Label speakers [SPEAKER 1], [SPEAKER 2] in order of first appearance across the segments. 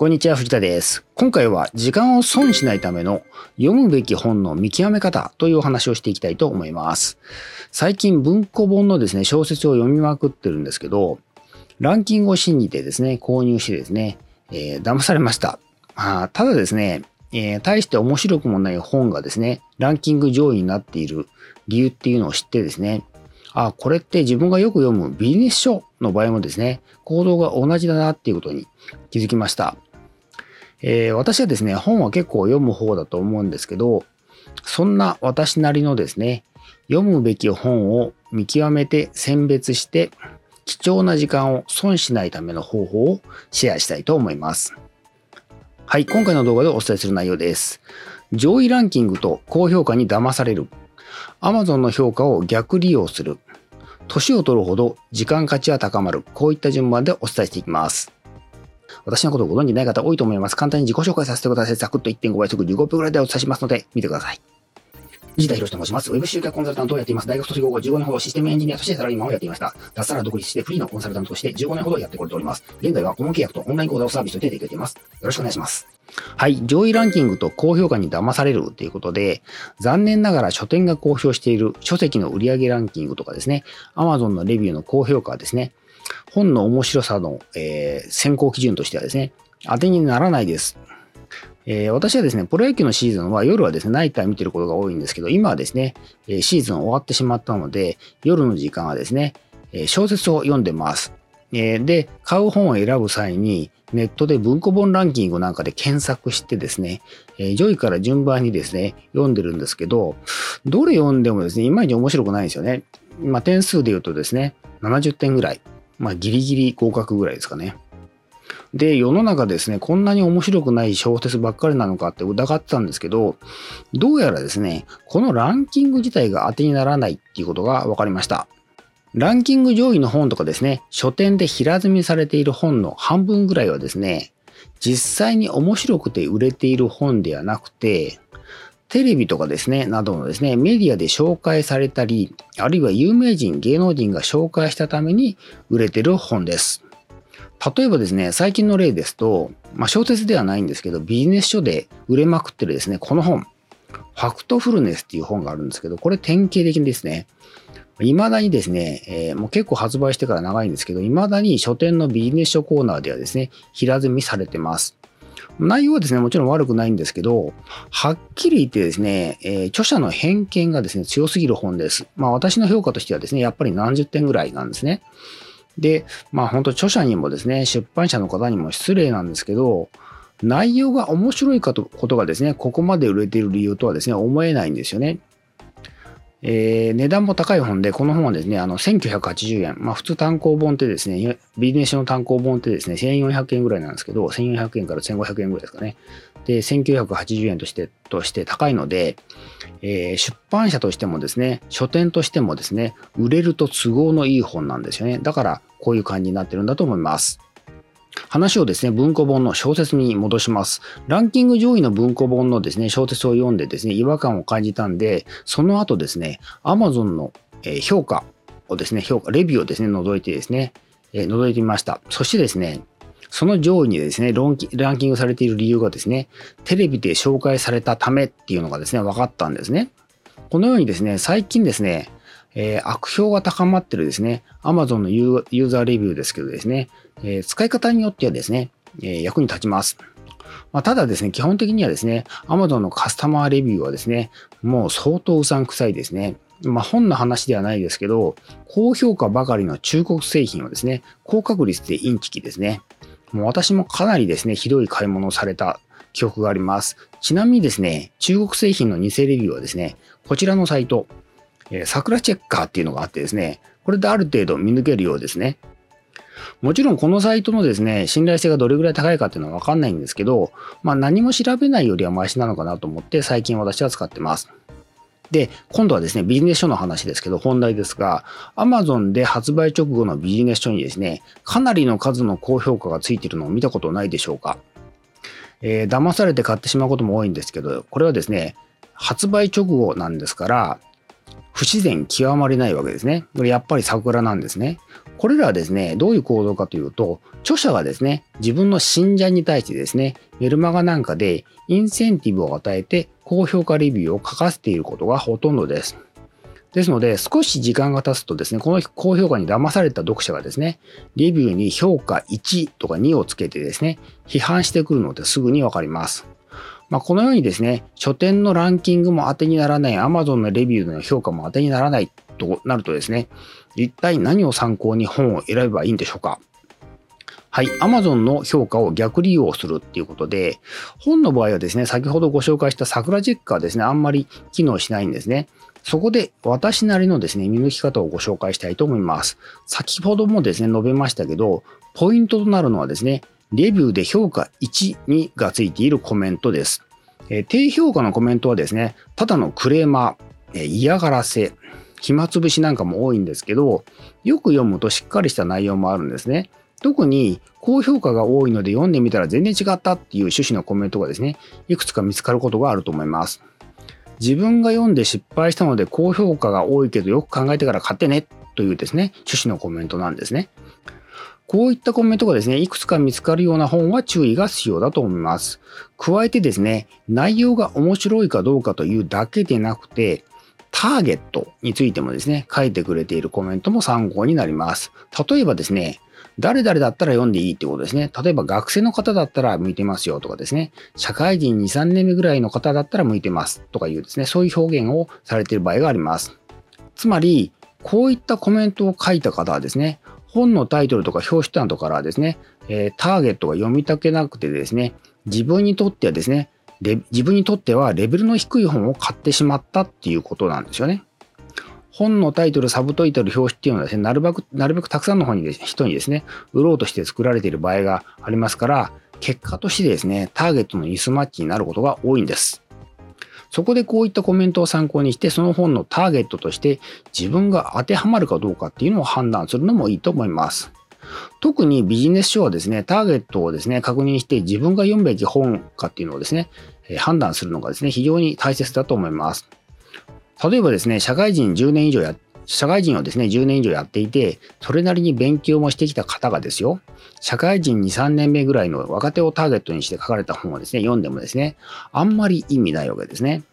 [SPEAKER 1] こんにちは、藤田です。今回は時間を損しないための読むべき本の見極め方というお話をしていきたいと思います。最近文庫本のですね、小説を読みまくってるんですけど、ランキングを信じてですね、購入してですね、えー、騙されました。あただですね、えー、大して面白くもない本がですね、ランキング上位になっている理由っていうのを知ってですね、あ、これって自分がよく読むビジネス書の場合もですね、行動が同じだなっていうことに気づきました。えー、私はですね、本は結構読む方だと思うんですけど、そんな私なりのですね、読むべき本を見極めて選別して、貴重な時間を損しないための方法をシェアしたいと思います。はい、今回の動画でお伝えする内容です。上位ランキングと高評価に騙される。Amazon の評価を逆利用する。年を取るほど時間価値は高まる。こういった順番でお伝えしていきます。私のことをご存知ない方多いと思います。簡単に自己紹介させてください。ザクッと1.5倍速15分くらいでお伝えしますので、見てください。藤田博と申します。ウェブ集客コンサルタントをやっています。大学卒業後15年ほどシステムエンジニアとしてサラリーマンをやっていました。脱サラ独立してフリーのコンサルタントとして15年ほどやってこれております。現在は顧問契約とオンライン講座をサービスとして提供しています。よろしくお願いします。はい。上位ランキングと高評価に騙されるということで、残念ながら書店が公表している書籍の売上ランキングとかですね、Amazon のレビューの高評価ですね、本の面白さの、えー、選考基準としてはですね、当てにならないです。えー、私はですね、プロ野球のシーズンは夜はですね、ナイター見てることが多いんですけど、今はですね、シーズン終わってしまったので、夜の時間はですね、小説を読んでます。えで、買う本を選ぶ際に、ネットで文庫本ランキングなんかで検索してですね、え上位から順番にですね、読んでるんですけど、どれ読んでもですね、いまいち面白くないんですよね。まあ、点数で言うとですね、70点ぐらい。まあ、ギリギリ合格ぐらいですかね。で、世の中ですね、こんなに面白くない小説ばっかりなのかって疑ってたんですけど、どうやらですね、このランキング自体が当てにならないっていうことが分かりました。ランキング上位の本とかですね、書店で平積みされている本の半分ぐらいはですね、実際に面白くて売れている本ではなくて、テレビとかですね、などのですね、メディアで紹介されたり、あるいは有名人、芸能人が紹介したために売れてる本です。例えばですね、最近の例ですと、まあ、小説ではないんですけど、ビジネス書で売れまくってるですね、この本、ファクトフルネスっていう本があるんですけど、これ典型的にですね、未だにですね、えー、もう結構発売してから長いんですけど、未だに書店のビジネス書コーナーではですね、平積みされてます。内容はですね、もちろん悪くないんですけど、はっきり言ってですね、えー、著者の偏見がですね、強すぎる本です。まあ私の評価としてはですね、やっぱり何十点ぐらいなんですね。で、まあ本当著者にもですね、出版社の方にも失礼なんですけど、内容が面白いかとことがですね、ここまで売れている理由とはですね、思えないんですよね。えー、値段も高い本で、この本はですね、あの、1980円。まあ、普通単行本ってですね、ビジネスの単行本ってですね、1400円ぐらいなんですけど、1400円から1500円ぐらいですかね。で、1980円として、として高いので、えー、出版社としてもですね、書店としてもですね、売れると都合のいい本なんですよね。だから、こういう感じになってるんだと思います。話をですね、文庫本の小説に戻します。ランキング上位の文庫本のですね、小説を読んでですね、違和感を感じたんで、その後ですね、Amazon の評価をですね、評価、レビューをですね、覗いてですね、え覗いてみました。そしてですね、その上位にですね、ランキングされている理由がですね、テレビで紹介されたためっていうのがですね、分かったんですね。このようにですね、最近ですね、えー、悪評が高まってるですね、Amazon のユーザーレビューですけどですね、えー、使い方によってはですね、えー、役に立ちます。まあ、ただですね、基本的にはですね、Amazon のカスタマーレビューはですね、もう相当うさんくさいですね。まあ、本の話ではないですけど、高評価ばかりの中国製品はですね、高確率でインチキですね。もう私もかなりですね、ひどい買い物をされた記憶があります。ちなみにですね、中国製品の偽レビューはですね、こちらのサイト、えー、桜チェッカーっていうのがあってですね、これである程度見抜けるようですね。もちろんこのサイトのですね、信頼性がどれぐらい高いかっていうのはわかんないんですけど、まあ何も調べないよりはマシなのかなと思って最近私は使ってます。で、今度はですね、ビジネス書の話ですけど、本題ですが、Amazon で発売直後のビジネス書にですね、かなりの数の高評価がついてるのを見たことないでしょうか。えー、騙されて買ってしまうことも多いんですけど、これはですね、発売直後なんですから、不自然極まりないわけですね。これやっぱり桜なんですね。これらはですね、どういう行動かというと、著者がですね、自分の信者に対してですね、メルマガなんかでインセンティブを与えて高評価レビューを書かせていることがほとんどです。ですので、少し時間が経つとですね、この高評価に騙された読者がですね、レビューに評価1とか2をつけてですね、批判してくるのですぐにわかります。まあ、このようにですね、書店のランキングも当てにならない、Amazon のレビューの評価も当てにならないとなるとですね、一体何を参考に本を選べばいいんでしょうかはい。Amazon の評価を逆利用するっていうことで、本の場合はですね、先ほどご紹介した桜チェッカーですね、あんまり機能しないんですね。そこで私なりのですね、見抜き方をご紹介したいと思います。先ほどもですね、述べましたけど、ポイントとなるのはですね、レビューで評価1にがついているコメントです。え、低評価のコメントはですね、ただのクレーマー、えー、嫌がらせ、暇つぶしなんかも多いんですけど、よく読むとしっかりした内容もあるんですね。特に高評価が多いので読んでみたら全然違ったっていう趣旨のコメントがですね、いくつか見つかることがあると思います。自分が読んで失敗したので高評価が多いけどよく考えてから買ってねというですね、趣旨のコメントなんですね。こういったコメントがですね、いくつか見つかるような本は注意が必要だと思います。加えてですね、内容が面白いかどうかというだけでなくて、ターゲットについてもですね、書いてくれているコメントも参考になります。例えばですね、誰々だったら読んでいいってことですね。例えば学生の方だったら向いてますよとかですね。社会人2、3年目ぐらいの方だったら向いてますとかいうですね、そういう表現をされている場合があります。つまり、こういったコメントを書いた方はですね、本のタイトルとか表紙などからですね、えー、ターゲットが読み解けなくてですね、自分にとってはですね、自分にとってはレベルの低い本を買ってしまったっていうことなんですよね。本のタイトル、サブタイトル、表紙っていうのはですね、なるべく、なるべくたくさんの本に人にですね、売ろうとして作られている場合がありますから、結果としてですね、ターゲットのミスマッチになることが多いんです。そこでこういったコメントを参考にして、その本のターゲットとして自分が当てはまるかどうかっていうのを判断するのもいいと思います。特にビジネス書はですね、ターゲットをですね、確認して自分が読むべき本かっていうのをですね、判断するのがですね、非常に大切だと思います。例えばですね、社会人10年以上やって、社会人をですね、10年以上やっていて、それなりに勉強もしてきた方がですよ、社会人2、3年目ぐらいの若手をターゲットにして書かれた本をですね、読んでもですね、あんまり意味ないわけですね。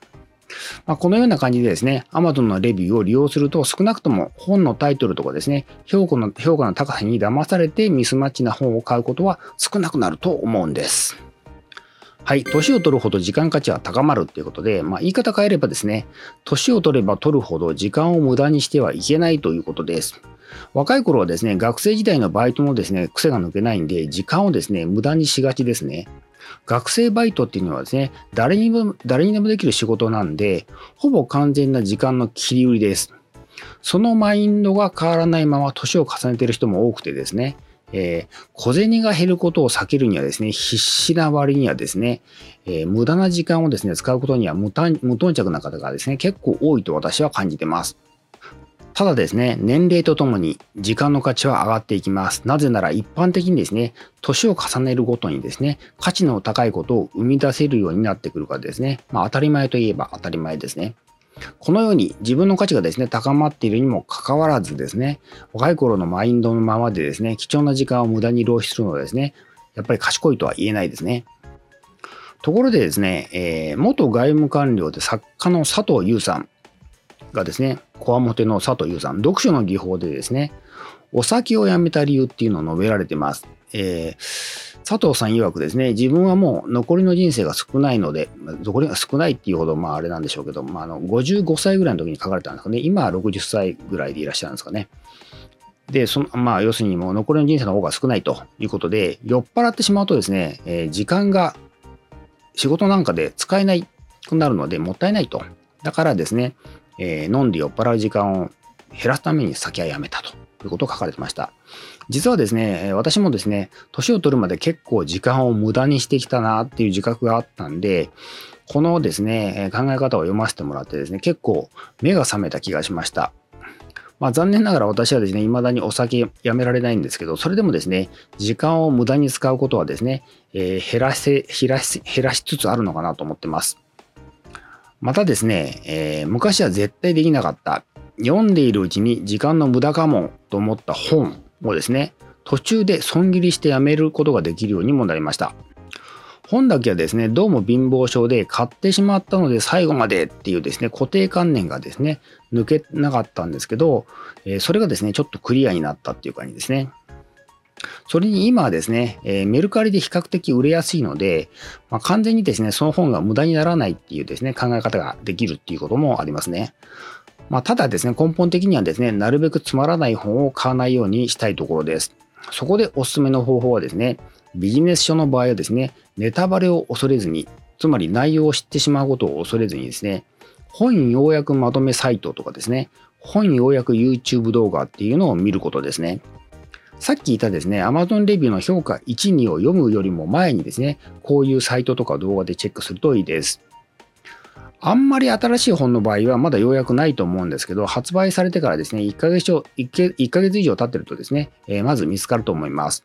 [SPEAKER 1] まあ、このような感じでですね、Amazon のレビューを利用すると少なくとも本のタイトルとかですね、評価の評価の高さに騙されてミスマッチな本を買うことは少なくなると思うんです。はい、年を取るほど時間価値は高まるっていうことで、まあ、言い方変えればですね、年を取れば取るほど時間を無駄にしてはいけないということです。若い頃はですね、学生時代のバイトのですね、癖が抜けないんで、時間をですね、無駄にしがちですね。学生バイトっていうのはですね、誰にも、誰にでもできる仕事なんで、ほぼ完全な時間の切り売りです。そのマインドが変わらないまま年を重ねている人も多くてですね、えー、小銭が減ることを避けるにはですね、必死な割にはですね、えー、無駄な時間をですね、使うことには無頓着な方がですね、結構多いと私は感じてます。ただですね、年齢とともに時間の価値は上がっていきます。なぜなら一般的にですね、年を重ねるごとにですね、価値の高いことを生み出せるようになってくるからですね、まあ当たり前といえば当たり前ですね。このように自分の価値がですね、高まっているにもかかわらずですね、若い頃のマインドのままでですね、貴重な時間を無駄に浪費するのはですね、やっぱり賢いとは言えないですね。ところでですね、えー、元外務官僚で作家の佐藤優さんがですね、こわもての佐藤優さん、読書の技法でですね、お酒をやめた理由っていうのを述べられてます。えー佐藤さん曰くですね、自分はもう残りの人生が少ないので、残りが少ないっていうほど、まああれなんでしょうけど、まあ、あの55歳ぐらいの時に書かれたんですかね、今は60歳ぐらいでいらっしゃるんですかね。で、そのまあ、要するにもう残りの人生の方が少ないということで、酔っ払ってしまうとですね、えー、時間が仕事なんかで使えなくなるので、もったいないと。だからですね、えー、飲んで酔っ払う時間を減らすために酒はやめたとということを書かれてました。実はですね、私もですね、年を取るまで結構時間を無駄にしてきたなっていう自覚があったんで、このですね、考え方を読ませてもらってですね、結構目が覚めた気がしました。まあ残念ながら私はですね、未だにお酒やめられないんですけど、それでもですね、時間を無駄に使うことはですね、えー、減らせ、減らし、減らしつつあるのかなと思ってます。またですね、えー、昔は絶対できなかった、読んでいるうちに時間の無駄かもと思った本をですね、途中で損切りしてやめることができるようにもなりました。本だけはですね、どうも貧乏症で買ってしまったので最後までっていうですね、固定観念がですね、抜けなかったんですけど、え、それがですね、ちょっとクリアになったっていう感じですね。それに今はですね、え、メルカリで比較的売れやすいので、まあ、完全にですね、その本が無駄にならないっていうですね、考え方ができるっていうこともありますね。まあ、ただですね、根本的にはですね、なるべくつまらない本を買わないようにしたいところです。そこでおすすめの方法はですね、ビジネス書の場合はですね、ネタバレを恐れずに、つまり内容を知ってしまうことを恐れずにですね、本要約まとめサイトとかですね、本要約 YouTube 動画っていうのを見ることですね。さっき言ったですね、Amazon レビューの評価1、2を読むよりも前にですね、こういうサイトとか動画でチェックするといいです。あんまり新しい本の場合はまだようやくないと思うんですけど、発売されてからですね、1ヶ月1ヶ月以上経ってるとですね、えー、まず見つかると思います。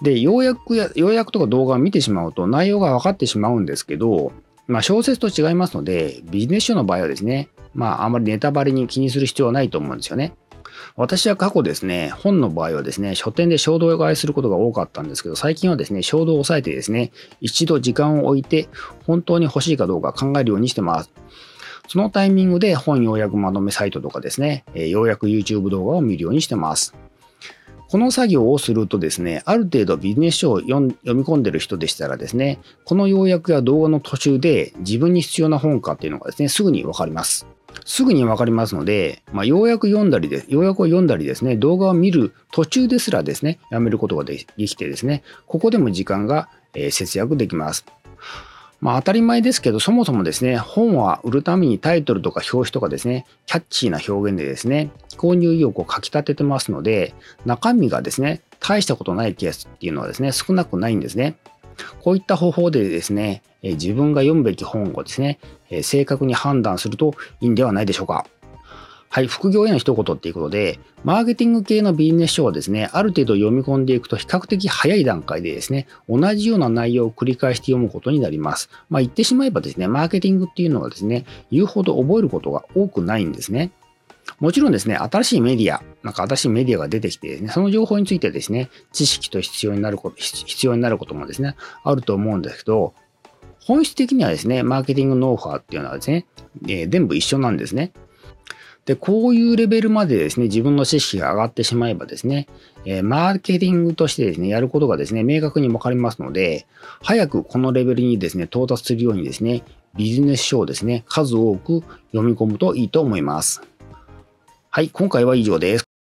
[SPEAKER 1] で、ようや、くようやくとか動画を見てしまうと内容が分かってしまうんですけど、まあ小説と違いますので、ビジネス書の場合はですね、まああまりネタバレに気にする必要はないと思うんですよね。私は過去ですね、本の場合はですね、書店で衝動買いすることが多かったんですけど、最近はですね、衝動を抑えてですね、一度時間を置いて、本当に欲しいかどうか考えるようにしてます。そのタイミングで本要約まとめサイトとかですね、要約 YouTube 動画を見るようにしてます。この作業をするとですね、ある程度ビジネス書を読み込んでる人でしたらですね、この要約や動画の途中で自分に必要な本かっていうのがですね、すぐにわかります。すぐにわかりますので、まあ、ようやく読んだりで、ようやく読んだりですね、動画を見る途中ですらですね、やめることができてですね、ここでも時間が節約できます。まあ当たり前ですけど、そもそもですね、本は売るためにタイトルとか表紙とかですね、キャッチーな表現でですね、購入意欲をかき立ててますので、中身がですね、大したことないケースっていうのはですね、少なくないんですね。こういった方法でですね、自分が読むべき本をですね、正確に判断するといいんではないでしょうか。はい、副業への一言っていうことで、マーケティング系のビジネス書はですね、ある程度読み込んでいくと比較的早い段階でですね、同じような内容を繰り返して読むことになります。まあ言ってしまえばですね、マーケティングっていうのはですね、言うほど覚えることが多くないんですね。もちろんですね、新しいメディア、なんか新しいメディアが出てきてですね、その情報についてですね、知識と必要になること、必要になることもですね、あると思うんですけど、本質的にはですね、マーケティングノウハウっていうのはですね、えー、全部一緒なんですね。で、こういうレベルまでですね、自分の知識が上がってしまえばですね、えー、マーケティングとしてですね、やることがですね、明確に分かりますので、早くこのレベルにですね、到達するようにですね、ビジネス書をですね、数多く読み込むといいと思います。はい、今回は以上です。